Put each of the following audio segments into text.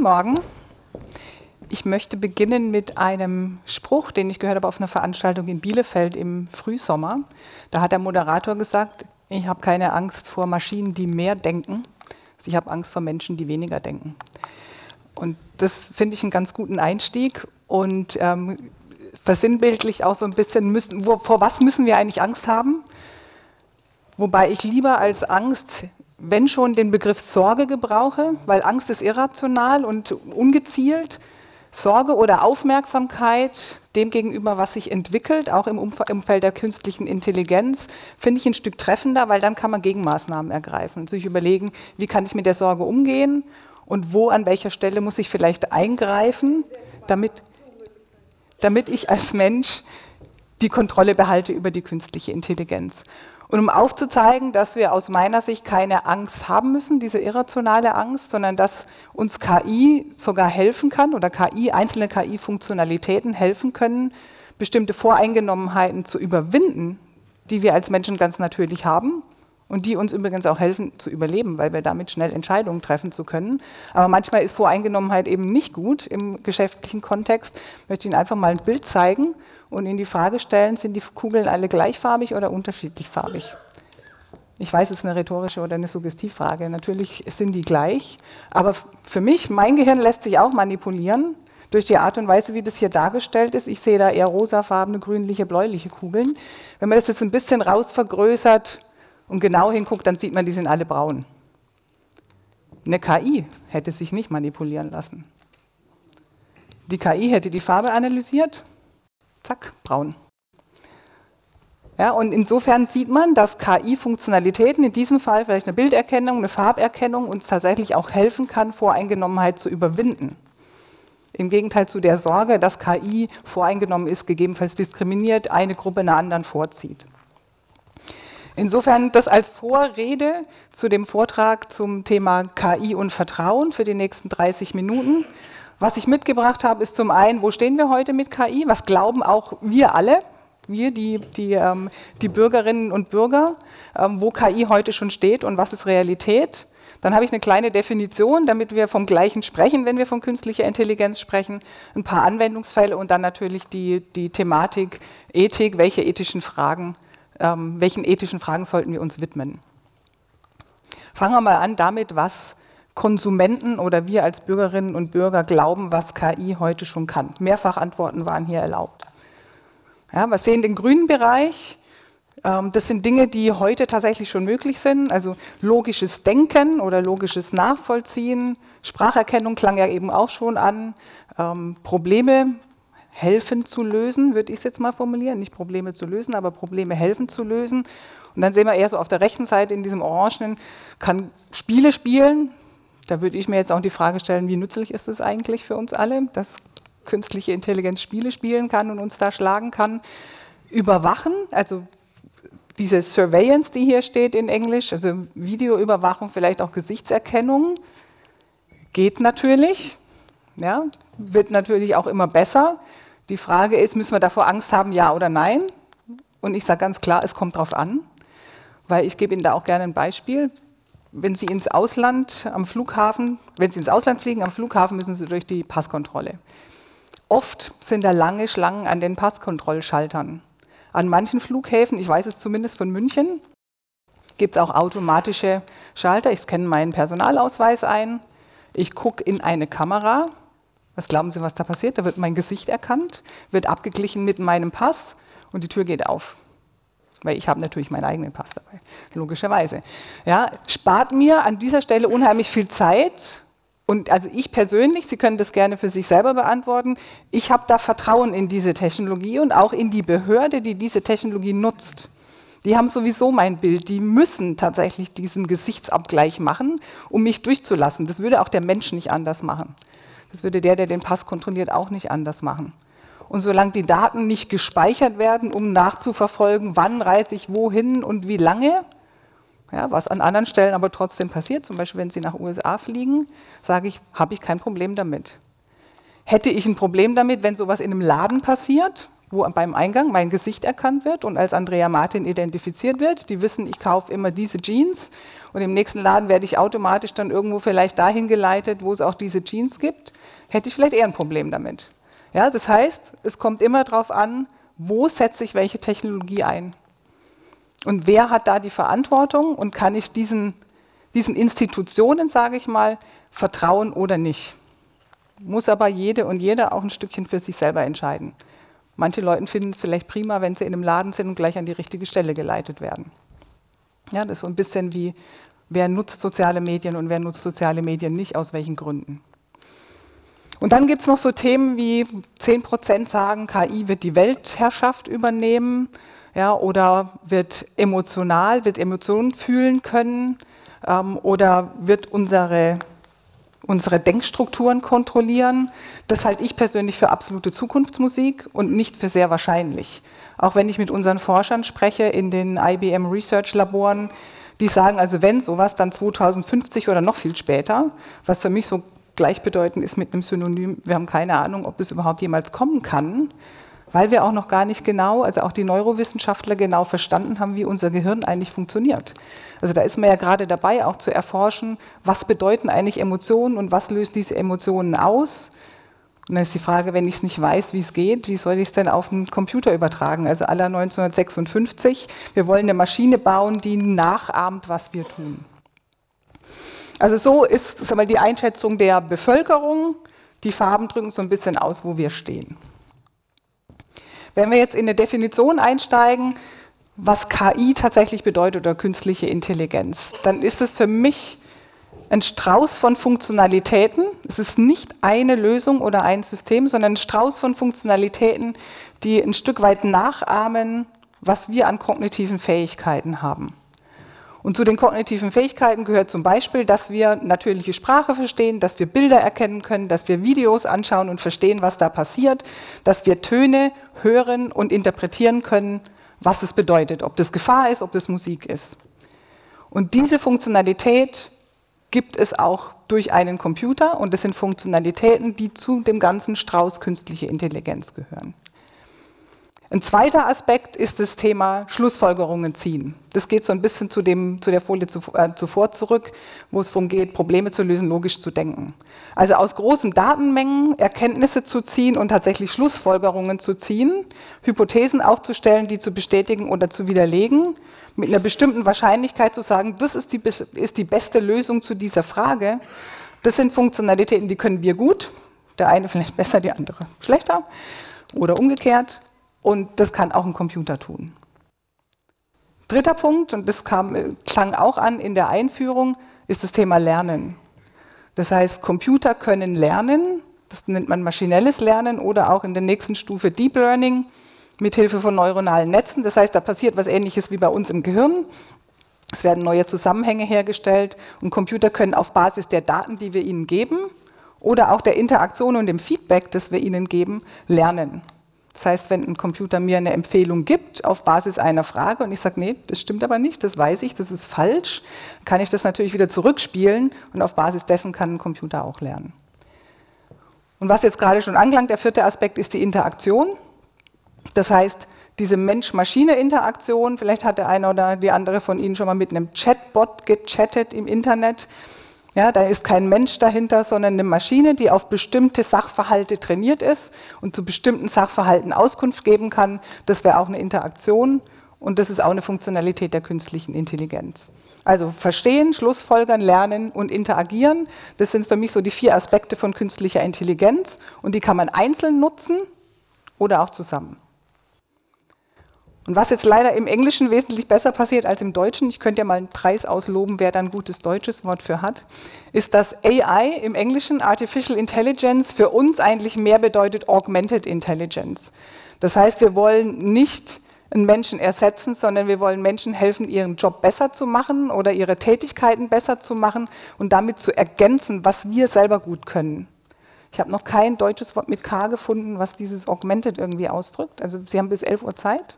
Guten Morgen. Ich möchte beginnen mit einem Spruch, den ich gehört habe auf einer Veranstaltung in Bielefeld im Frühsommer. Da hat der Moderator gesagt, ich habe keine Angst vor Maschinen, die mehr denken. Ich habe Angst vor Menschen, die weniger denken. Und das finde ich einen ganz guten Einstieg und ähm, versinnbildlich auch so ein bisschen, müssen, wo, vor was müssen wir eigentlich Angst haben? Wobei ich lieber als Angst wenn schon den Begriff Sorge gebrauche, weil Angst ist irrational und ungezielt. Sorge oder Aufmerksamkeit dem gegenüber, was sich entwickelt, auch im Umfeld der künstlichen Intelligenz, finde ich ein Stück treffender, weil dann kann man Gegenmaßnahmen ergreifen und sich überlegen, wie kann ich mit der Sorge umgehen und wo, an welcher Stelle muss ich vielleicht eingreifen, damit, damit ich als Mensch die Kontrolle behalte über die künstliche Intelligenz. Und um aufzuzeigen, dass wir aus meiner Sicht keine Angst haben müssen, diese irrationale Angst, sondern dass uns KI sogar helfen kann oder KI, einzelne KI-Funktionalitäten helfen können, bestimmte Voreingenommenheiten zu überwinden, die wir als Menschen ganz natürlich haben und die uns übrigens auch helfen zu überleben, weil wir damit schnell Entscheidungen treffen zu können. Aber manchmal ist Voreingenommenheit eben nicht gut im geschäftlichen Kontext. Ich möchte Ihnen einfach mal ein Bild zeigen und Ihnen die Frage stellen, sind die Kugeln alle gleichfarbig oder unterschiedlich farbig? Ich weiß, es ist eine rhetorische oder eine Suggestivfrage. Natürlich sind die gleich, aber für mich, mein Gehirn lässt sich auch manipulieren durch die Art und Weise, wie das hier dargestellt ist. Ich sehe da eher rosafarbene, grünliche, bläuliche Kugeln. Wenn man das jetzt ein bisschen rausvergrößert, und genau hinguckt, dann sieht man, die sind alle braun. Eine KI hätte sich nicht manipulieren lassen. Die KI hätte die Farbe analysiert, zack, braun. Ja, und insofern sieht man, dass KI-Funktionalitäten, in diesem Fall vielleicht eine Bilderkennung, eine Farberkennung, uns tatsächlich auch helfen kann, Voreingenommenheit zu überwinden. Im Gegenteil zu der Sorge, dass KI voreingenommen ist, gegebenenfalls diskriminiert, eine Gruppe einer anderen vorzieht. Insofern das als Vorrede zu dem Vortrag zum Thema KI und Vertrauen für die nächsten 30 Minuten. Was ich mitgebracht habe, ist zum einen, wo stehen wir heute mit KI? Was glauben auch wir alle, wir, die, die, ähm, die Bürgerinnen und Bürger, ähm, wo KI heute schon steht und was ist Realität? Dann habe ich eine kleine Definition, damit wir vom Gleichen sprechen, wenn wir von künstlicher Intelligenz sprechen, ein paar Anwendungsfälle und dann natürlich die, die Thematik Ethik, welche ethischen Fragen ähm, welchen ethischen Fragen sollten wir uns widmen. Fangen wir mal an damit, was Konsumenten oder wir als Bürgerinnen und Bürger glauben, was KI heute schon kann. Mehrfach Antworten waren hier erlaubt. Ja, wir sehen den grünen Bereich. Ähm, das sind Dinge, die heute tatsächlich schon möglich sind. Also logisches Denken oder logisches Nachvollziehen. Spracherkennung klang ja eben auch schon an. Ähm, Probleme helfen zu lösen, würde ich es jetzt mal formulieren. Nicht Probleme zu lösen, aber Probleme helfen zu lösen. Und dann sehen wir eher so auf der rechten Seite in diesem Orangenen, kann Spiele spielen. Da würde ich mir jetzt auch die Frage stellen, wie nützlich ist es eigentlich für uns alle, dass künstliche Intelligenz Spiele spielen kann und uns da schlagen kann. Überwachen, also diese Surveillance, die hier steht in Englisch, also Videoüberwachung, vielleicht auch Gesichtserkennung, geht natürlich. Ja, wird natürlich auch immer besser. Die Frage ist, müssen wir davor Angst haben, ja oder nein? Und ich sage ganz klar, es kommt darauf an, weil ich gebe Ihnen da auch gerne ein Beispiel. Wenn Sie ins Ausland am Flughafen, wenn Sie ins Ausland fliegen, am Flughafen müssen Sie durch die Passkontrolle. Oft sind da lange Schlangen an den Passkontrollschaltern. An manchen Flughäfen, ich weiß es zumindest von München, gibt es auch automatische Schalter. Ich scanne meinen Personalausweis ein, ich gucke in eine Kamera was glauben Sie, was da passiert? Da wird mein Gesicht erkannt, wird abgeglichen mit meinem Pass und die Tür geht auf. Weil ich habe natürlich meinen eigenen Pass dabei, logischerweise. Ja, spart mir an dieser Stelle unheimlich viel Zeit. Und also ich persönlich, Sie können das gerne für sich selber beantworten, ich habe da Vertrauen in diese Technologie und auch in die Behörde, die diese Technologie nutzt. Die haben sowieso mein Bild, die müssen tatsächlich diesen Gesichtsabgleich machen, um mich durchzulassen. Das würde auch der Mensch nicht anders machen. Das würde der, der den Pass kontrolliert, auch nicht anders machen. Und solange die Daten nicht gespeichert werden, um nachzuverfolgen, wann reise ich wohin und wie lange, ja, was an anderen Stellen aber trotzdem passiert, zum Beispiel wenn Sie nach USA fliegen, sage ich, habe ich kein Problem damit. Hätte ich ein Problem damit, wenn sowas in einem Laden passiert, wo beim Eingang mein Gesicht erkannt wird und als Andrea Martin identifiziert wird. Die wissen, ich kaufe immer diese Jeans und im nächsten Laden werde ich automatisch dann irgendwo vielleicht dahin geleitet, wo es auch diese Jeans gibt. Hätte ich vielleicht eher ein Problem damit. Ja, das heißt, es kommt immer darauf an, wo setze ich welche Technologie ein. Und wer hat da die Verantwortung und kann ich diesen, diesen Institutionen, sage ich mal, vertrauen oder nicht? Muss aber jede und jeder auch ein Stückchen für sich selber entscheiden. Manche Leute finden es vielleicht prima, wenn sie in einem Laden sind und gleich an die richtige Stelle geleitet werden. Ja, das ist so ein bisschen wie, wer nutzt soziale Medien und wer nutzt soziale Medien nicht, aus welchen Gründen. Und dann gibt es noch so Themen wie 10% sagen, KI wird die Weltherrschaft übernehmen ja, oder wird emotional, wird Emotionen fühlen können ähm, oder wird unsere unsere Denkstrukturen kontrollieren. Das halte ich persönlich für absolute Zukunftsmusik und nicht für sehr wahrscheinlich. Auch wenn ich mit unseren Forschern spreche in den IBM Research Laboren, die sagen, also wenn sowas, dann 2050 oder noch viel später, was für mich so gleichbedeutend ist mit einem Synonym, wir haben keine Ahnung, ob das überhaupt jemals kommen kann weil wir auch noch gar nicht genau, also auch die Neurowissenschaftler genau verstanden haben, wie unser Gehirn eigentlich funktioniert. Also da ist man ja gerade dabei, auch zu erforschen, was bedeuten eigentlich Emotionen und was löst diese Emotionen aus. Und dann ist die Frage, wenn ich es nicht weiß, wie es geht, wie soll ich es denn auf einen Computer übertragen? Also aller 1956, wir wollen eine Maschine bauen, die nachahmt, was wir tun. Also so ist sag mal, die Einschätzung der Bevölkerung. Die Farben drücken so ein bisschen aus, wo wir stehen. Wenn wir jetzt in eine Definition einsteigen, was KI tatsächlich bedeutet oder künstliche Intelligenz, dann ist es für mich ein Strauß von Funktionalitäten. Es ist nicht eine Lösung oder ein System, sondern ein Strauß von Funktionalitäten, die ein Stück weit nachahmen, was wir an kognitiven Fähigkeiten haben. Und zu den kognitiven Fähigkeiten gehört zum Beispiel, dass wir natürliche Sprache verstehen, dass wir Bilder erkennen können, dass wir Videos anschauen und verstehen, was da passiert, dass wir Töne hören und interpretieren können, was es bedeutet, ob das Gefahr ist, ob das Musik ist. Und diese Funktionalität gibt es auch durch einen Computer und das sind Funktionalitäten, die zu dem ganzen Strauß künstliche Intelligenz gehören. Ein zweiter Aspekt ist das Thema Schlussfolgerungen ziehen. Das geht so ein bisschen zu, dem, zu der Folie äh, zuvor zurück, wo es darum geht, Probleme zu lösen, logisch zu denken. Also aus großen Datenmengen Erkenntnisse zu ziehen und tatsächlich Schlussfolgerungen zu ziehen, Hypothesen aufzustellen, die zu bestätigen oder zu widerlegen, mit einer bestimmten Wahrscheinlichkeit zu sagen, das ist die, ist die beste Lösung zu dieser Frage. Das sind Funktionalitäten, die können wir gut, der eine vielleicht besser, die andere schlechter oder umgekehrt. Und das kann auch ein Computer tun. Dritter Punkt, und das kam, klang auch an in der Einführung, ist das Thema Lernen. Das heißt, Computer können lernen, das nennt man maschinelles Lernen oder auch in der nächsten Stufe Deep Learning mit Hilfe von neuronalen Netzen. Das heißt, da passiert was Ähnliches wie bei uns im Gehirn. Es werden neue Zusammenhänge hergestellt und Computer können auf Basis der Daten, die wir ihnen geben, oder auch der Interaktion und dem Feedback, das wir ihnen geben, lernen. Das heißt, wenn ein Computer mir eine Empfehlung gibt auf Basis einer Frage und ich sage, nee, das stimmt aber nicht, das weiß ich, das ist falsch, kann ich das natürlich wieder zurückspielen und auf Basis dessen kann ein Computer auch lernen. Und was jetzt gerade schon angelangt, der vierte Aspekt ist die Interaktion. Das heißt, diese Mensch-Maschine-Interaktion, vielleicht hat der eine oder die andere von Ihnen schon mal mit einem Chatbot gechattet im Internet. Ja, da ist kein Mensch dahinter, sondern eine Maschine, die auf bestimmte Sachverhalte trainiert ist und zu bestimmten Sachverhalten Auskunft geben kann. Das wäre auch eine Interaktion und das ist auch eine Funktionalität der künstlichen Intelligenz. Also verstehen, Schlussfolgern, lernen und interagieren, das sind für mich so die vier Aspekte von künstlicher Intelligenz und die kann man einzeln nutzen oder auch zusammen. Und was jetzt leider im Englischen wesentlich besser passiert als im Deutschen, ich könnte ja mal einen Preis ausloben, wer da ein gutes deutsches Wort für hat, ist, dass AI im Englischen, Artificial Intelligence, für uns eigentlich mehr bedeutet Augmented Intelligence. Das heißt, wir wollen nicht einen Menschen ersetzen, sondern wir wollen Menschen helfen, ihren Job besser zu machen oder ihre Tätigkeiten besser zu machen und damit zu ergänzen, was wir selber gut können. Ich habe noch kein deutsches Wort mit K gefunden, was dieses Augmented irgendwie ausdrückt. Also Sie haben bis 11 Uhr Zeit.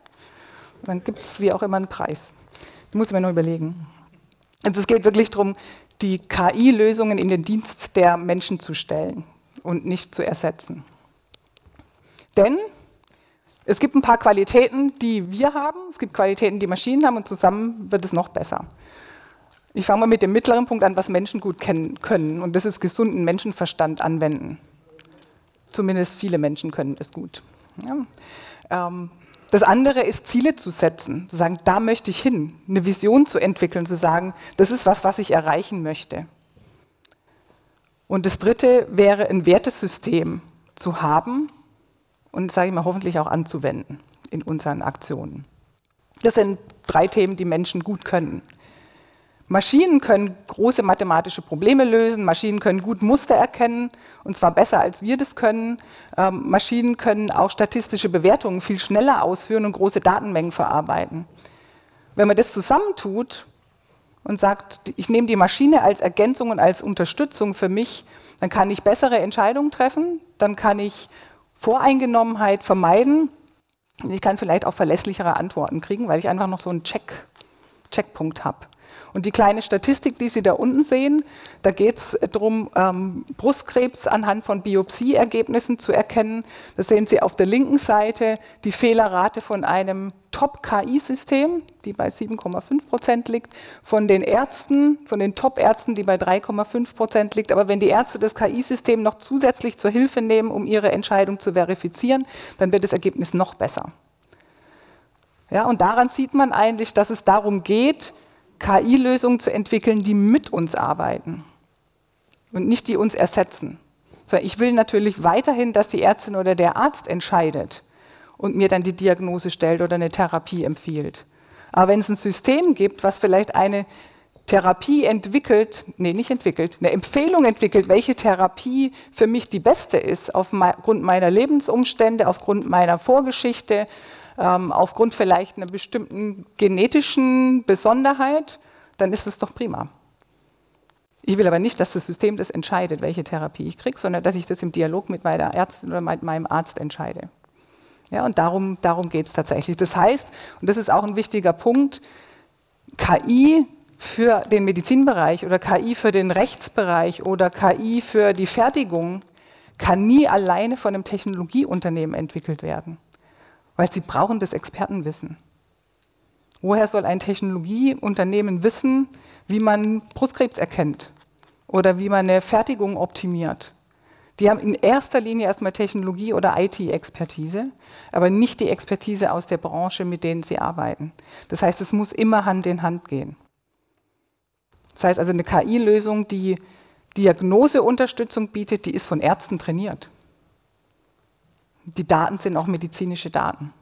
Dann gibt es wie auch immer einen Preis. Das muss mir nur überlegen. Also es geht wirklich darum, die KI-Lösungen in den Dienst der Menschen zu stellen und nicht zu ersetzen. Denn Es gibt ein paar Qualitäten, die wir haben, es gibt Qualitäten, die Maschinen haben und zusammen wird es noch besser. Ich fange mal mit dem mittleren Punkt an, was Menschen gut kennen können. Und das ist gesunden Menschenverstand anwenden. Zumindest viele Menschen können das gut. Ja. Ähm, das andere ist, Ziele zu setzen, zu sagen, da möchte ich hin, eine Vision zu entwickeln, zu sagen, das ist was, was ich erreichen möchte. Und das dritte wäre, ein Wertesystem zu haben und, sage ich mal, hoffentlich auch anzuwenden in unseren Aktionen. Das sind drei Themen, die Menschen gut können. Maschinen können große mathematische Probleme lösen, Maschinen können gut Muster erkennen, und zwar besser als wir das können. Ähm, Maschinen können auch statistische Bewertungen viel schneller ausführen und große Datenmengen verarbeiten. Wenn man das zusammentut und sagt, ich nehme die Maschine als Ergänzung und als Unterstützung für mich, dann kann ich bessere Entscheidungen treffen, dann kann ich Voreingenommenheit vermeiden und ich kann vielleicht auch verlässlichere Antworten kriegen, weil ich einfach noch so einen Check, Checkpunkt habe. Und die kleine Statistik, die Sie da unten sehen, da geht es darum, ähm, Brustkrebs anhand von Biopsieergebnissen zu erkennen. Da sehen Sie auf der linken Seite die Fehlerrate von einem Top-KI-System, die bei 7,5 Prozent liegt, von den Ärzten, von den Top-Ärzten, die bei 3,5 Prozent liegt. Aber wenn die Ärzte das KI-System noch zusätzlich zur Hilfe nehmen, um ihre Entscheidung zu verifizieren, dann wird das Ergebnis noch besser. Ja, und daran sieht man eigentlich, dass es darum geht, KI-Lösungen zu entwickeln, die mit uns arbeiten und nicht die uns ersetzen. Sondern ich will natürlich weiterhin, dass die Ärztin oder der Arzt entscheidet und mir dann die Diagnose stellt oder eine Therapie empfiehlt. Aber wenn es ein System gibt, was vielleicht eine Therapie entwickelt, nee, nicht entwickelt, eine Empfehlung entwickelt, welche Therapie für mich die beste ist, aufgrund meiner Lebensumstände, aufgrund meiner Vorgeschichte, ähm, aufgrund vielleicht einer bestimmten genetischen Besonderheit, dann ist es doch prima. Ich will aber nicht, dass das System das entscheidet, welche Therapie ich kriege, sondern dass ich das im Dialog mit meiner Ärztin oder mit meinem Arzt entscheide. Ja, und darum, darum geht es tatsächlich. Das heißt, und das ist auch ein wichtiger Punkt, KI für den Medizinbereich oder KI für den Rechtsbereich oder KI für die Fertigung kann nie alleine von einem Technologieunternehmen entwickelt werden weil sie brauchen das Expertenwissen. Woher soll ein Technologieunternehmen wissen, wie man Brustkrebs erkennt oder wie man eine Fertigung optimiert? Die haben in erster Linie erstmal Technologie- oder IT-Expertise, aber nicht die Expertise aus der Branche, mit denen sie arbeiten. Das heißt, es muss immer Hand in Hand gehen. Das heißt also, eine KI-Lösung, die Diagnoseunterstützung bietet, die ist von Ärzten trainiert die Daten sind auch medizinische Daten.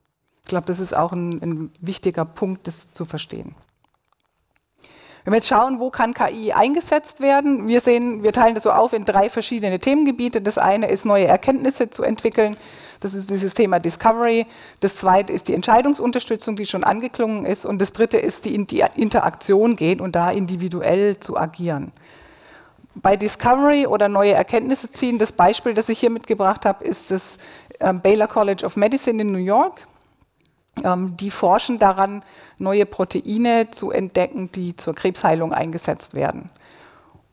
Ich glaube, das ist auch ein, ein wichtiger Punkt, das zu verstehen. Wenn wir jetzt schauen, wo kann KI eingesetzt werden, wir sehen, wir teilen das so auf in drei verschiedene Themengebiete. Das eine ist, neue Erkenntnisse zu entwickeln. Das ist dieses Thema Discovery. Das zweite ist die Entscheidungsunterstützung, die schon angeklungen ist. Und das dritte ist die, die Interaktion gehen und da individuell zu agieren. Bei Discovery oder neue Erkenntnisse ziehen, das Beispiel, das ich hier mitgebracht habe, ist das Baylor College of Medicine in New York. Ähm, die forschen daran, neue Proteine zu entdecken, die zur Krebsheilung eingesetzt werden.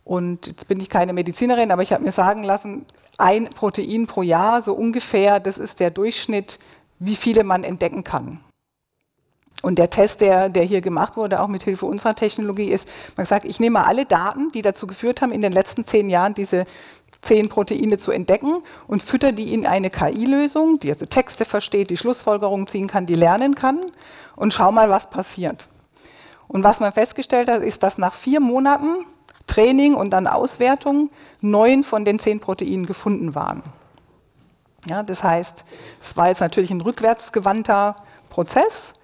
Und jetzt bin ich keine Medizinerin, aber ich habe mir sagen lassen, ein Protein pro Jahr, so ungefähr, das ist der Durchschnitt, wie viele man entdecken kann. Und der Test, der, der hier gemacht wurde, auch mit Hilfe unserer Technologie, ist, man sagt, ich nehme alle Daten, die dazu geführt haben, in den letzten zehn Jahren diese zehn Proteine zu entdecken und fütter die in eine KI-Lösung, die also Texte versteht, die Schlussfolgerungen ziehen kann, die lernen kann und schau mal, was passiert. Und was man festgestellt hat, ist, dass nach vier Monaten Training und dann Auswertung neun von den zehn Proteinen gefunden waren. Ja, das heißt, es war jetzt natürlich ein rückwärtsgewandter Prozess,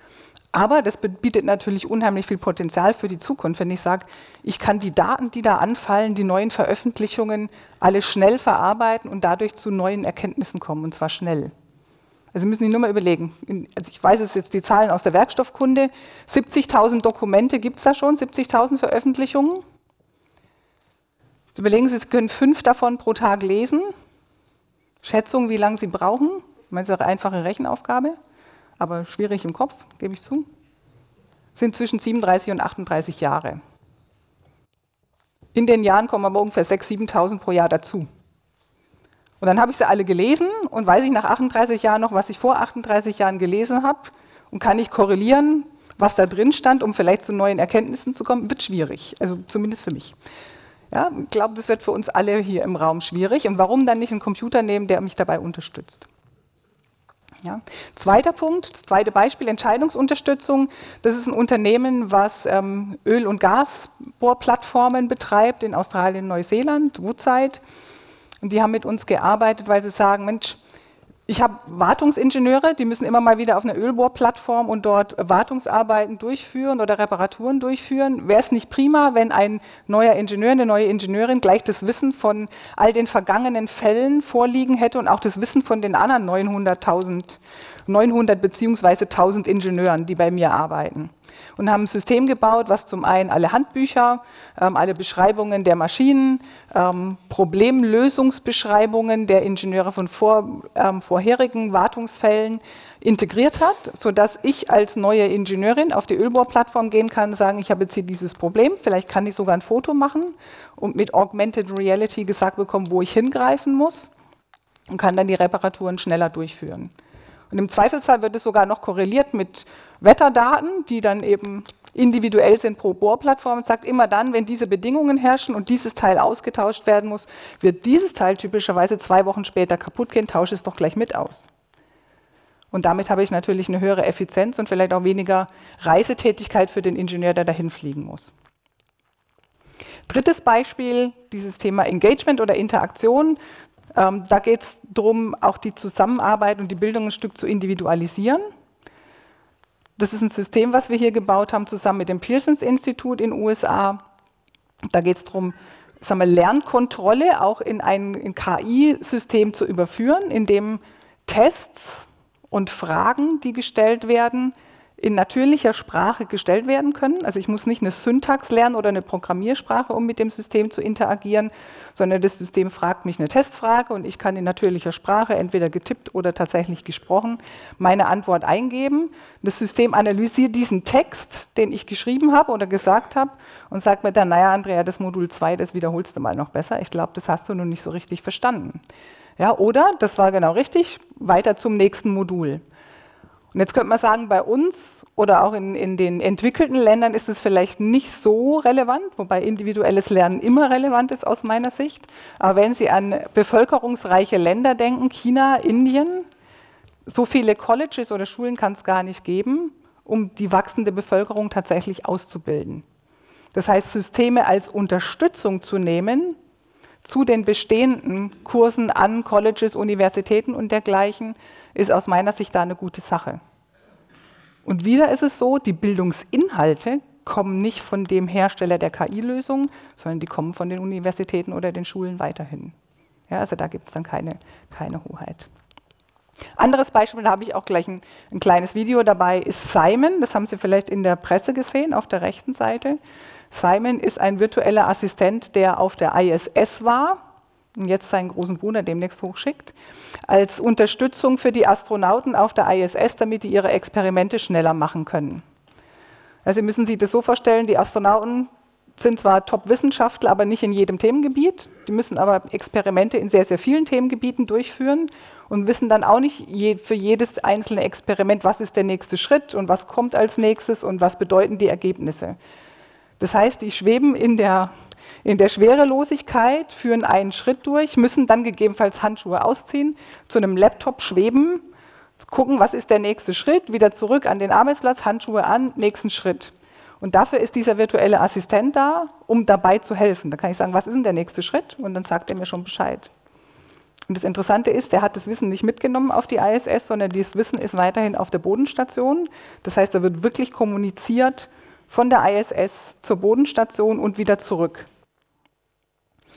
aber das bietet natürlich unheimlich viel Potenzial für die Zukunft, wenn ich sage, ich kann die Daten, die da anfallen, die neuen Veröffentlichungen, alle schnell verarbeiten und dadurch zu neuen Erkenntnissen kommen, und zwar schnell. Also müssen sich nur mal überlegen. Also ich weiß es jetzt die Zahlen aus der Werkstoffkunde. 70.000 Dokumente gibt es da schon, 70.000 Veröffentlichungen. Jetzt überlegen Sie, Sie können fünf davon pro Tag lesen. Schätzung, wie lange Sie brauchen. Ich meine, das ist eine einfache Rechenaufgabe aber schwierig im Kopf, gebe ich zu, sind zwischen 37 und 38 Jahre. In den Jahren kommen aber ungefähr 6.000, 7.000 pro Jahr dazu. Und dann habe ich sie alle gelesen und weiß ich nach 38 Jahren noch, was ich vor 38 Jahren gelesen habe und kann ich korrelieren, was da drin stand, um vielleicht zu neuen Erkenntnissen zu kommen, wird schwierig. Also zumindest für mich. Ja, ich glaube, das wird für uns alle hier im Raum schwierig. Und warum dann nicht einen Computer nehmen, der mich dabei unterstützt? Ja. Zweiter Punkt, zweite Beispiel, Entscheidungsunterstützung. Das ist ein Unternehmen, was ähm, Öl- und Gasbohrplattformen betreibt in Australien, Neuseeland, Woodside. Und die haben mit uns gearbeitet, weil sie sagen, Mensch, ich habe Wartungsingenieure, die müssen immer mal wieder auf eine Ölbohrplattform und dort Wartungsarbeiten durchführen oder Reparaturen durchführen. Wäre es nicht prima, wenn ein neuer Ingenieur, eine neue Ingenieurin gleich das Wissen von all den vergangenen Fällen vorliegen hätte und auch das Wissen von den anderen 900.000, 900 beziehungsweise 1000 Ingenieuren, die bei mir arbeiten? Und haben ein System gebaut, was zum einen alle Handbücher, ähm, alle Beschreibungen der Maschinen, ähm, Problemlösungsbeschreibungen der Ingenieure von vor, ähm, vorherigen Wartungsfällen integriert hat, sodass ich als neue Ingenieurin auf die Ölbohrplattform gehen kann, sagen, ich habe jetzt hier dieses Problem, vielleicht kann ich sogar ein Foto machen und mit Augmented Reality gesagt bekommen, wo ich hingreifen muss und kann dann die Reparaturen schneller durchführen. Und im Zweifelsfall wird es sogar noch korreliert mit Wetterdaten, die dann eben individuell sind pro Bohrplattform. Es sagt immer dann, wenn diese Bedingungen herrschen und dieses Teil ausgetauscht werden muss, wird dieses Teil typischerweise zwei Wochen später kaputt gehen, tausche es doch gleich mit aus. Und damit habe ich natürlich eine höhere Effizienz und vielleicht auch weniger Reisetätigkeit für den Ingenieur, der dahin fliegen muss. Drittes Beispiel, dieses Thema Engagement oder Interaktion. Ähm, da geht es darum, auch die Zusammenarbeit und die Bildung ein Stück zu individualisieren. Das ist ein System, was wir hier gebaut haben, zusammen mit dem Pearsons Institut in den USA. Da geht es darum, sagen wir, Lernkontrolle auch in ein, ein KI-System zu überführen, in dem Tests und Fragen, die gestellt werden, in natürlicher Sprache gestellt werden können. Also ich muss nicht eine Syntax lernen oder eine Programmiersprache, um mit dem System zu interagieren, sondern das System fragt mich eine Testfrage und ich kann in natürlicher Sprache, entweder getippt oder tatsächlich gesprochen, meine Antwort eingeben. Das System analysiert diesen Text, den ich geschrieben habe oder gesagt habe und sagt mir dann, naja, Andrea, das Modul 2, das wiederholst du mal noch besser. Ich glaube, das hast du noch nicht so richtig verstanden. Ja, oder, das war genau richtig, weiter zum nächsten Modul. Und jetzt könnte man sagen, bei uns oder auch in, in den entwickelten Ländern ist es vielleicht nicht so relevant, wobei individuelles Lernen immer relevant ist aus meiner Sicht. Aber wenn Sie an bevölkerungsreiche Länder denken, China, Indien, so viele Colleges oder Schulen kann es gar nicht geben, um die wachsende Bevölkerung tatsächlich auszubilden. Das heißt, Systeme als Unterstützung zu nehmen zu den bestehenden Kursen an Colleges, Universitäten und dergleichen, ist aus meiner Sicht da eine gute Sache. Und wieder ist es so, die Bildungsinhalte kommen nicht von dem Hersteller der KI-Lösung, sondern die kommen von den Universitäten oder den Schulen weiterhin. Ja, also da gibt es dann keine, keine Hoheit. Anderes Beispiel, da habe ich auch gleich ein, ein, kleines Video dabei, ist Simon. Das haben Sie vielleicht in der Presse gesehen, auf der rechten Seite. Simon ist ein virtueller Assistent, der auf der ISS war und jetzt seinen großen Bruder demnächst hochschickt, als Unterstützung für die Astronauten auf der ISS, damit die ihre Experimente schneller machen können. Also Sie müssen sich das so vorstellen, die Astronauten sind zwar Top-Wissenschaftler, aber nicht in jedem Themengebiet. Die müssen aber Experimente in sehr, sehr vielen Themengebieten durchführen und wissen dann auch nicht je, für jedes einzelne Experiment, was ist der nächste Schritt und was kommt als nächstes und was bedeuten die Ergebnisse. Das heißt, die schweben in der, in der Schwerelosigkeit, führen einen Schritt durch, müssen dann gegebenenfalls Handschuhe ausziehen, zu einem Laptop schweben, gucken, was ist der nächste Schritt, wieder zurück an den Arbeitsplatz, Handschuhe an, nächsten Schritt. Und dafür ist dieser virtuelle Assistent da, um dabei zu helfen. Da kann ich sagen, was ist denn der nächste Schritt? Und dann sagt er mir schon Bescheid. Und das Interessante ist, der hat das Wissen nicht mitgenommen auf die ISS, sondern dieses Wissen ist weiterhin auf der Bodenstation. Das heißt, da wird wirklich kommuniziert von der ISS zur Bodenstation und wieder zurück.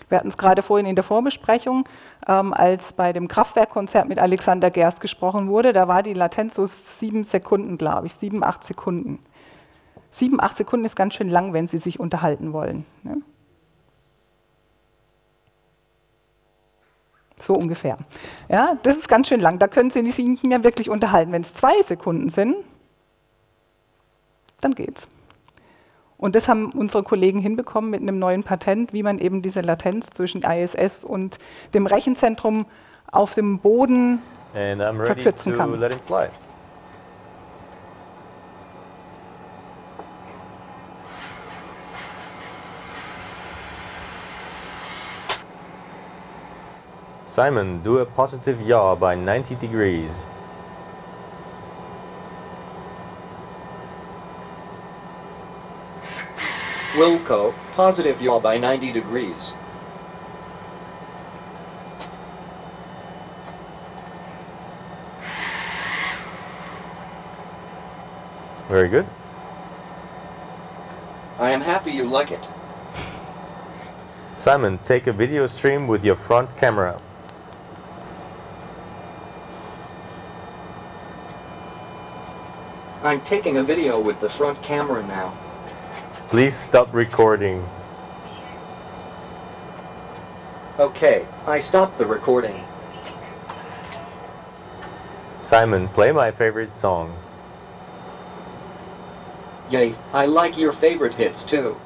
Wir hatten es gerade vorhin in der Vorbesprechung, ähm, als bei dem Kraftwerkkonzert mit Alexander Gerst gesprochen wurde, da war die Latenz so sieben Sekunden, glaube ich, sieben, acht Sekunden. Sieben, acht Sekunden ist ganz schön lang, wenn Sie sich unterhalten wollen. Ne? So ungefähr. Ja, das ist ganz schön lang. Da können Sie sich nicht mehr wirklich unterhalten. Wenn es zwei Sekunden sind, dann geht's. Und das haben unsere Kollegen hinbekommen mit einem neuen Patent, wie man eben diese Latenz zwischen ISS und dem Rechenzentrum auf dem Boden verkürzen to kann. let him fly. Simon, do a positive yaw by 90 degrees. Wilco, positive yaw by 90 degrees. Very good. I am happy you like it. Simon, take a video stream with your front camera. I'm taking a video with the front camera now. Please stop recording. Okay, I stopped the recording. Simon, play my favorite song. Yay, I like your favorite hits too.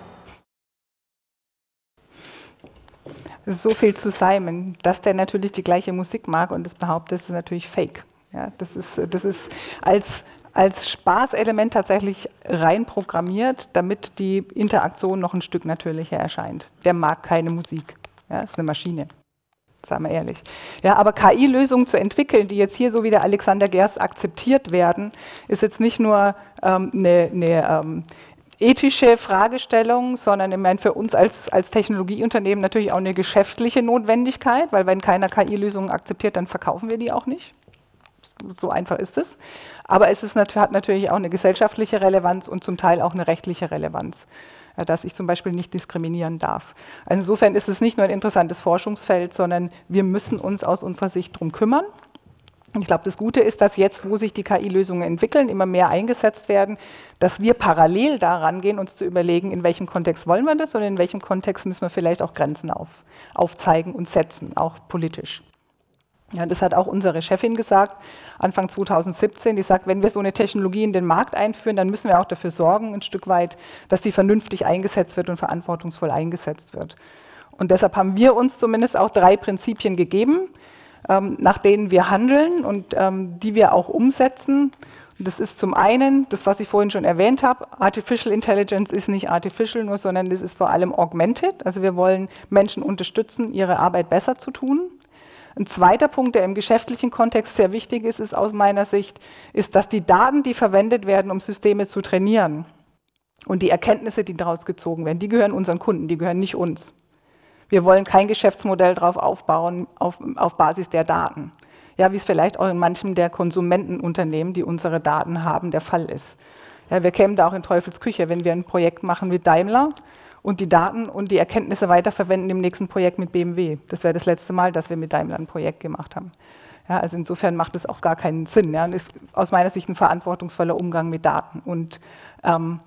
So viel zu Simon, dass der natürlich die gleiche Musik mag und das behauptet, ist natürlich fake. Ja, das ist, das ist als, als Spaßelement tatsächlich rein programmiert, damit die Interaktion noch ein Stück natürlicher erscheint. Der mag keine Musik. Ja, ist eine Maschine. Sagen wir ehrlich. Ja, aber KI-Lösungen zu entwickeln, die jetzt hier so wie der Alexander Gerst akzeptiert werden, ist jetzt nicht nur ähm, eine, eine ähm, ethische Fragestellung, sondern ich meine, für uns als, als Technologieunternehmen natürlich auch eine geschäftliche Notwendigkeit, weil wenn keiner KI-Lösungen akzeptiert, dann verkaufen wir die auch nicht. So einfach ist es. Aber es ist, nat hat natürlich auch eine gesellschaftliche Relevanz und zum Teil auch eine rechtliche Relevanz, äh, dass ich zum Beispiel nicht diskriminieren darf. Also insofern ist es nicht nur ein interessantes Forschungsfeld, sondern wir müssen uns aus unserer Sicht darum kümmern. Ich glaube, das Gute ist, dass jetzt, wo sich die KI-Lösungen entwickeln, immer mehr eingesetzt werden, dass wir parallel daran gehen, uns zu überlegen, in welchem Kontext wollen wir das und in welchem Kontext müssen wir vielleicht auch Grenzen auf, aufzeigen und setzen, auch politisch. Ja, das hat auch unsere Chefin gesagt, Anfang 2017. Die sagt, wenn wir so eine Technologie in den Markt einführen, dann müssen wir auch dafür sorgen, ein Stück weit, dass die vernünftig eingesetzt wird und verantwortungsvoll eingesetzt wird. Und deshalb haben wir uns zumindest auch drei Prinzipien gegeben, ähm, nach denen wir handeln und ähm, die wir auch umsetzen. Und das ist zum einen, das, was ich vorhin schon erwähnt habe, Artificial Intelligence ist nicht artificial nur, sondern das ist vor allem augmented. Also wir wollen Menschen unterstützen, ihre Arbeit besser zu tun. Ein zweiter Punkt, der im geschäftlichen Kontext sehr wichtig ist, ist aus meiner Sicht, ist, dass die Daten, die verwendet werden, um Systeme zu trainieren und die Erkenntnisse, die daraus gezogen werden, die gehören unseren Kunden, die gehören nicht uns. Wir wollen kein Geschäftsmodell darauf aufbauen, auf, auf Basis der Daten. Ja, wie es vielleicht auch in manchem der Konsumentenunternehmen, die unsere Daten haben, der Fall ist. Ja, wir kämen da auch in Teufelsküche, wenn wir ein Projekt machen mit Daimler und die Daten und die Erkenntnisse weiterverwenden im nächsten Projekt mit BMW. Das wäre das letzte Mal, dass wir mit Daimler ein Projekt gemacht haben. Ja, also insofern macht es auch gar keinen Sinn. Ja, und ist aus meiner Sicht ein verantwortungsvoller Umgang mit Daten und ähm,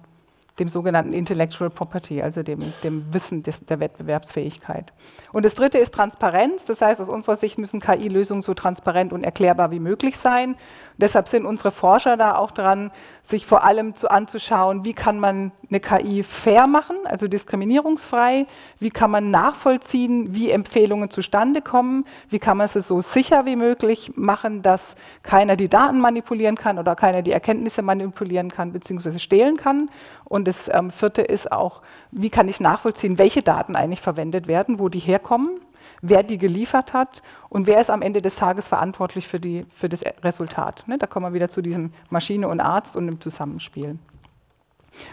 dem sogenannten Intellectual Property, also dem, dem Wissen des, der Wettbewerbsfähigkeit. Und das Dritte ist Transparenz. Das heißt, aus unserer Sicht müssen KI-Lösungen so transparent und erklärbar wie möglich sein. Und deshalb sind unsere Forscher da auch dran, sich vor allem zu, anzuschauen, wie kann man eine KI fair machen, also diskriminierungsfrei, wie kann man nachvollziehen, wie Empfehlungen zustande kommen, wie kann man es so sicher wie möglich machen, dass keiner die Daten manipulieren kann oder keiner die Erkenntnisse manipulieren kann bzw. stehlen kann. Und das ähm, vierte ist auch, wie kann ich nachvollziehen, welche Daten eigentlich verwendet werden, wo die herkommen, wer die geliefert hat und wer ist am Ende des Tages verantwortlich für, die, für das Resultat. Ne, da kommen wir wieder zu diesem Maschine und Arzt und dem Zusammenspiel.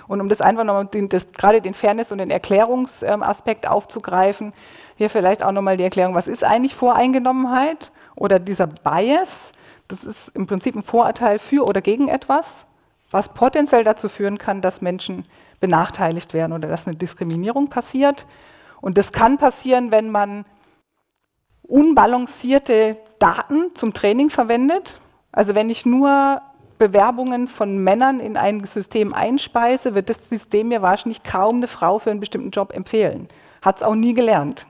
Und um das einfach nochmal, gerade den Fairness- und den Erklärungsaspekt aufzugreifen, hier vielleicht auch nochmal die Erklärung, was ist eigentlich Voreingenommenheit oder dieser Bias? Das ist im Prinzip ein Vorurteil für oder gegen etwas, was potenziell dazu führen kann, dass Menschen benachteiligt werden oder dass eine Diskriminierung passiert. Und das kann passieren, wenn man unbalancierte Daten zum Training verwendet. Also wenn ich nur Bewerbungen von Männern in ein System einspeise, wird das System mir wahrscheinlich kaum eine Frau für einen bestimmten Job empfehlen. Hat es auch nie gelernt.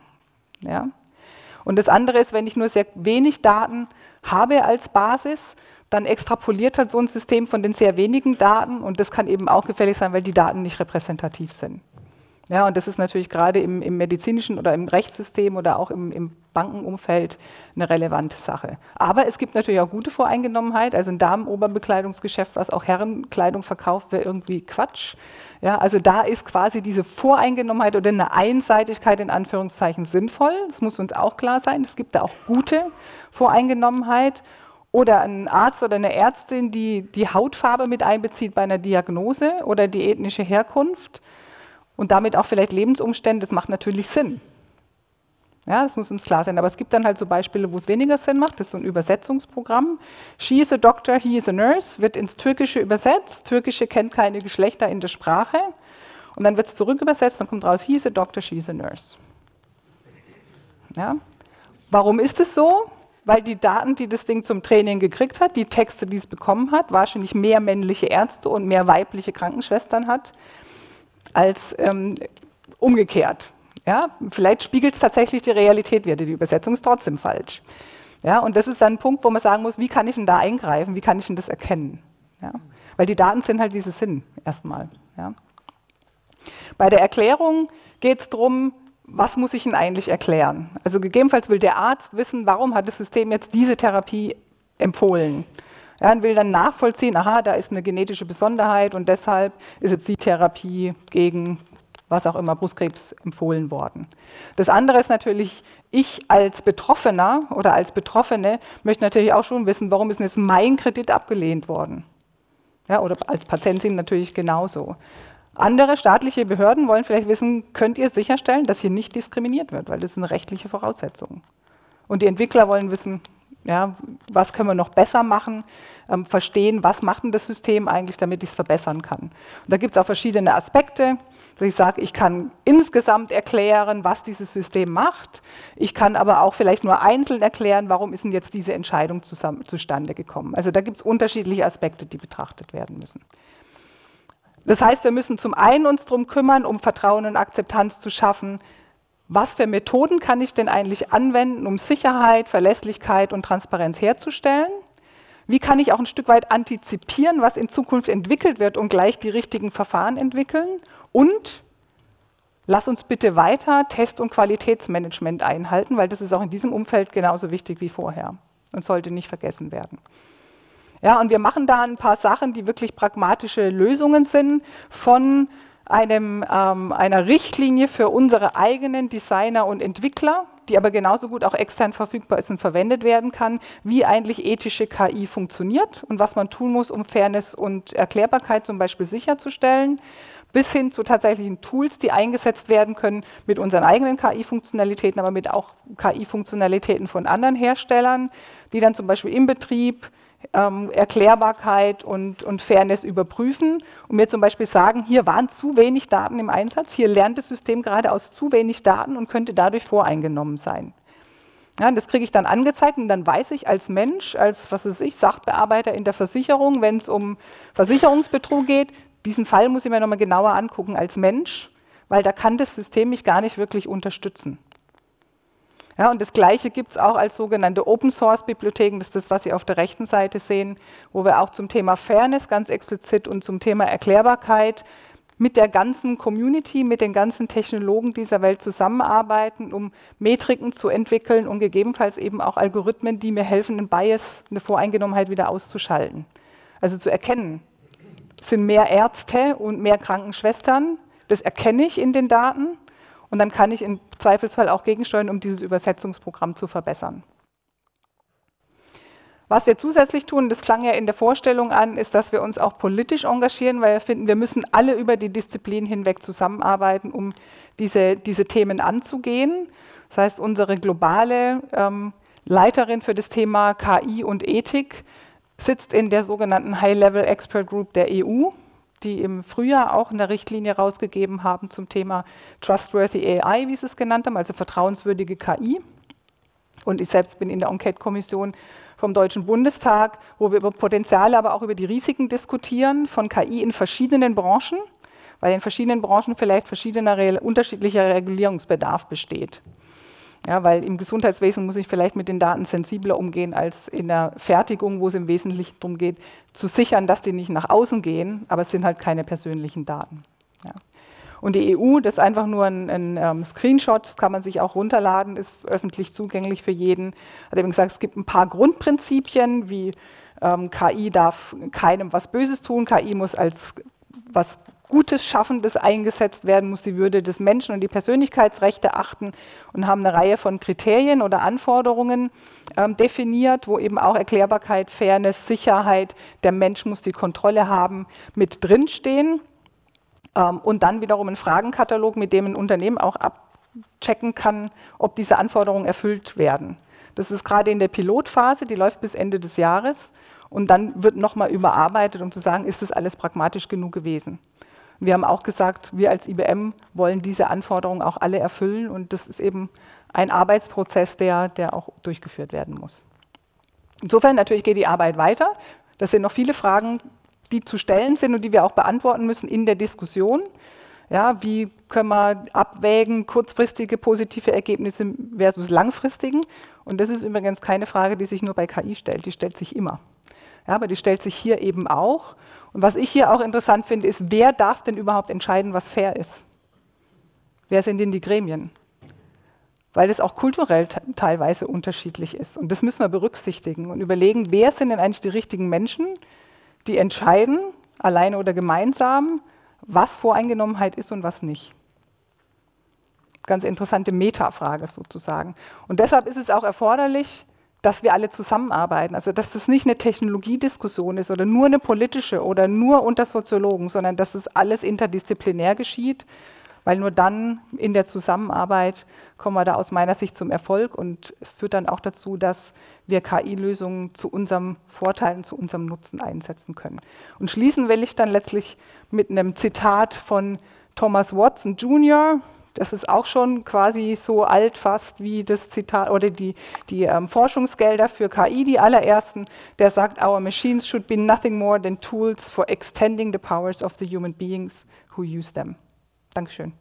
Ja? Und das andere ist, wenn ich nur sehr wenig Daten habe als Basis, dann extrapoliert halt so ein System von den sehr wenigen Daten und das kann eben auch gefährlich sein, weil die Daten nicht repräsentativ sind. Ja, und das ist natürlich gerade im, im medizinischen oder im Rechtssystem oder auch im, im, Bankenumfeld eine relevante Sache. Aber es gibt natürlich auch gute Voreingenommenheit. Also ein Damenoberbekleidungsgeschäft, was auch Herrenkleidung verkauft, wäre irgendwie Quatsch. Ja, also da ist quasi diese Voreingenommenheit oder eine Einseitigkeit in Anführungszeichen sinnvoll. Das muss uns auch klar sein. Es gibt da auch gute Voreingenommenheit. Oder ein Arzt oder eine Ärztin, die die Hautfarbe mit einbezieht bei einer Diagnose oder die ethnische Herkunft und damit auch vielleicht Lebensumstände, das macht natürlich Sinn. Ja, das muss uns klar sein. Aber es gibt dann halt so Beispiele, wo es weniger Sinn macht. Das ist so ein Übersetzungsprogramm. She is a doctor, he is a nurse, wird ins Türkische übersetzt. Türkische kennt keine Geschlechter in der Sprache. Und dann wird es zurück übersetzt, dann kommt raus, he is a doctor, she is a nurse. Ja? Warum ist es so? Weil die Daten, die das Ding zum Training gekriegt hat, die Texte, die es bekommen hat, wahrscheinlich mehr männliche Ärzte und mehr weibliche Krankenschwestern hat, als ähm, umgekehrt. Ja, vielleicht spiegelt es tatsächlich die Realität wieder, die Übersetzung ist trotzdem falsch. Ja, und das ist dann ein Punkt, wo man sagen muss, wie kann ich denn da eingreifen, wie kann ich denn das erkennen? Ja, weil die Daten sind halt, wie sie sind, erstmal. Ja. Bei der Erklärung geht es darum, was muss ich denn eigentlich erklären? Also gegebenenfalls will der Arzt wissen, warum hat das System jetzt diese Therapie empfohlen? Ja, und will dann nachvollziehen, aha, da ist eine genetische Besonderheit und deshalb ist jetzt die Therapie gegen was auch immer Brustkrebs empfohlen worden. Das andere ist natürlich, ich als Betroffener oder als Betroffene möchte natürlich auch schon wissen, warum ist denn jetzt mein Kredit abgelehnt worden? Ja, oder als Patientin natürlich genauso. Andere staatliche Behörden wollen vielleicht wissen, könnt ihr sicherstellen, dass hier nicht diskriminiert wird, weil das eine rechtliche Voraussetzung. Und die Entwickler wollen wissen, ja, was können wir noch besser machen? Ähm, verstehen, was macht denn das System eigentlich, damit ich es verbessern kann. Und da gibt es auch verschiedene Aspekte. Ich sage, ich kann insgesamt erklären, was dieses System macht. Ich kann aber auch vielleicht nur einzeln erklären, warum ist denn jetzt diese Entscheidung zusammen, zustande gekommen. Also da gibt es unterschiedliche Aspekte, die betrachtet werden müssen. Das heißt, wir müssen zum einen uns darum kümmern, um Vertrauen und Akzeptanz zu schaffen, was für Methoden kann ich denn eigentlich anwenden, um Sicherheit, Verlässlichkeit und Transparenz herzustellen? Wie kann ich auch ein Stück weit antizipieren, was in Zukunft entwickelt wird und gleich die richtigen Verfahren entwickeln? Und lass uns bitte weiter Test- und Qualitätsmanagement einhalten, weil das ist auch in diesem Umfeld genauso wichtig wie vorher und sollte nicht vergessen werden. Ja, und wir machen da ein paar Sachen, die wirklich pragmatische Lösungen sind, von einem, ähm, einer Richtlinie für unsere eigenen Designer und Entwickler, die aber genauso gut auch extern verfügbar ist und verwendet werden kann, wie eigentlich ethische KI funktioniert und was man tun muss, um Fairness und Erklärbarkeit zum Beispiel sicherzustellen, bis hin zu tatsächlichen Tools, die eingesetzt werden können mit unseren eigenen KI-Funktionalitäten, aber mit auch KI-Funktionalitäten von anderen Herstellern, die dann zum Beispiel im Betrieb ähm, Erklärbarkeit und, und Fairness überprüfen und mir zum Beispiel sagen, hier waren zu wenig Daten im Einsatz, hier lernt das System gerade aus zu wenig Daten und könnte dadurch voreingenommen sein. Ja, das kriege ich dann angezeigt und dann weiß ich als Mensch, als was weiß ich, Sachbearbeiter in der Versicherung, wenn es um Versicherungsbetrug geht, diesen Fall muss ich mir nochmal genauer angucken als Mensch, weil da kann das System mich gar nicht wirklich unterstützen. Ja, und das Gleiche gibt es auch als sogenannte Open-Source-Bibliotheken. Das ist das, was Sie auf der rechten Seite sehen, wo wir auch zum Thema Fairness ganz explizit und zum Thema Erklärbarkeit mit der ganzen Community, mit den ganzen Technologen dieser Welt zusammenarbeiten, um Metriken zu entwickeln und gegebenenfalls eben auch Algorithmen, die mir helfen, einen Bias, eine Voreingenommenheit wieder auszuschalten. Also zu erkennen, sind mehr Ärzte und mehr Krankenschwestern, das erkenne ich in den Daten und dann kann ich im Zweifelsfall auch gegensteuern, um dieses Übersetzungsprogramm zu verbessern. Was wir zusätzlich tun, das klang ja in der Vorstellung an, ist, dass wir uns auch politisch engagieren, weil wir finden, wir müssen alle über die Disziplin hinweg zusammenarbeiten, um diese, diese Themen anzugehen. Das heißt, unsere globale ähm, Leiterin für das Thema KI und Ethik sitzt in der sogenannten High-Level Expert Group der EU die im Frühjahr auch eine Richtlinie rausgegeben haben zum Thema Trustworthy AI, wie sie es genannt haben, also vertrauenswürdige KI. Und ich selbst bin in der Enquete-Kommission vom Deutschen Bundestag, wo wir über Potenziale, aber auch über die Risiken diskutieren von KI in verschiedenen Branchen, weil in verschiedenen Branchen vielleicht verschiedener unterschiedlicher Regulierungsbedarf besteht. Ja, weil im Gesundheitswesen muss ich vielleicht mit den Daten sensibler umgehen als in der Fertigung, wo es im Wesentlichen darum geht, zu sichern, dass die nicht nach außen gehen, aber es sind halt keine persönlichen Daten. Ja. Und die EU, das ist einfach nur ein, ein ähm, Screenshot, das kann man sich auch runterladen, ist öffentlich zugänglich für jeden. Hat eben gesagt, es gibt ein paar Grundprinzipien, wie ähm, KI darf keinem was Böses tun, KI muss als was Gutes, Schaffendes eingesetzt werden, muss die Würde des Menschen und die Persönlichkeitsrechte achten und haben eine Reihe von Kriterien oder Anforderungen ähm, definiert, wo eben auch Erklärbarkeit, Fairness, Sicherheit, der Mensch muss die Kontrolle haben, mit drinstehen. Ähm, und dann wiederum ein Fragenkatalog, mit dem ein Unternehmen auch abchecken kann, ob diese Anforderungen erfüllt werden. Das ist gerade in der Pilotphase, die läuft bis Ende des Jahres. Und dann wird nochmal überarbeitet, um zu sagen, ist das alles pragmatisch genug gewesen. Wir haben auch gesagt, wir als IBM wollen diese Anforderungen auch alle erfüllen und das ist eben ein Arbeitsprozess, der, der auch durchgeführt werden muss. Insofern natürlich geht die Arbeit weiter. Das sind noch viele Fragen, die zu stellen sind und die wir auch beantworten müssen in der Diskussion. Ja, wie können wir abwägen, kurzfristige positive Ergebnisse versus langfristigen? Und das ist übrigens keine Frage, die sich nur bei KI stellt, die stellt sich immer. Ja, aber die stellt sich hier eben auch. Und was ich hier auch interessant finde, ist, wer darf denn überhaupt entscheiden, was fair ist? Wer sind denn die Gremien? Weil es auch kulturell teilweise unterschiedlich ist. Und das müssen wir berücksichtigen und überlegen, wer sind denn eigentlich die richtigen Menschen, die entscheiden, alleine oder gemeinsam, was Voreingenommenheit ist und was nicht. Ganz interessante Metafrage sozusagen. Und deshalb ist es auch erforderlich, dass wir alle zusammenarbeiten. Also dass das nicht eine Technologiediskussion ist oder nur eine politische oder nur unter Soziologen, sondern dass es alles interdisziplinär geschieht, weil nur dann in der Zusammenarbeit kommen wir da aus meiner Sicht zum Erfolg und es führt dann auch dazu, dass wir KI-Lösungen zu unserem Vorteil und zu unserem Nutzen einsetzen können. Und schließen will ich dann letztlich mit einem Zitat von Thomas Watson Jr., das ist auch schon quasi so alt fast wie das Zitat oder die, die ähm, Forschungsgelder für KI, die allerersten, der sagt, our machines should be nothing more than tools for extending the powers of the human beings who use them. Dankeschön.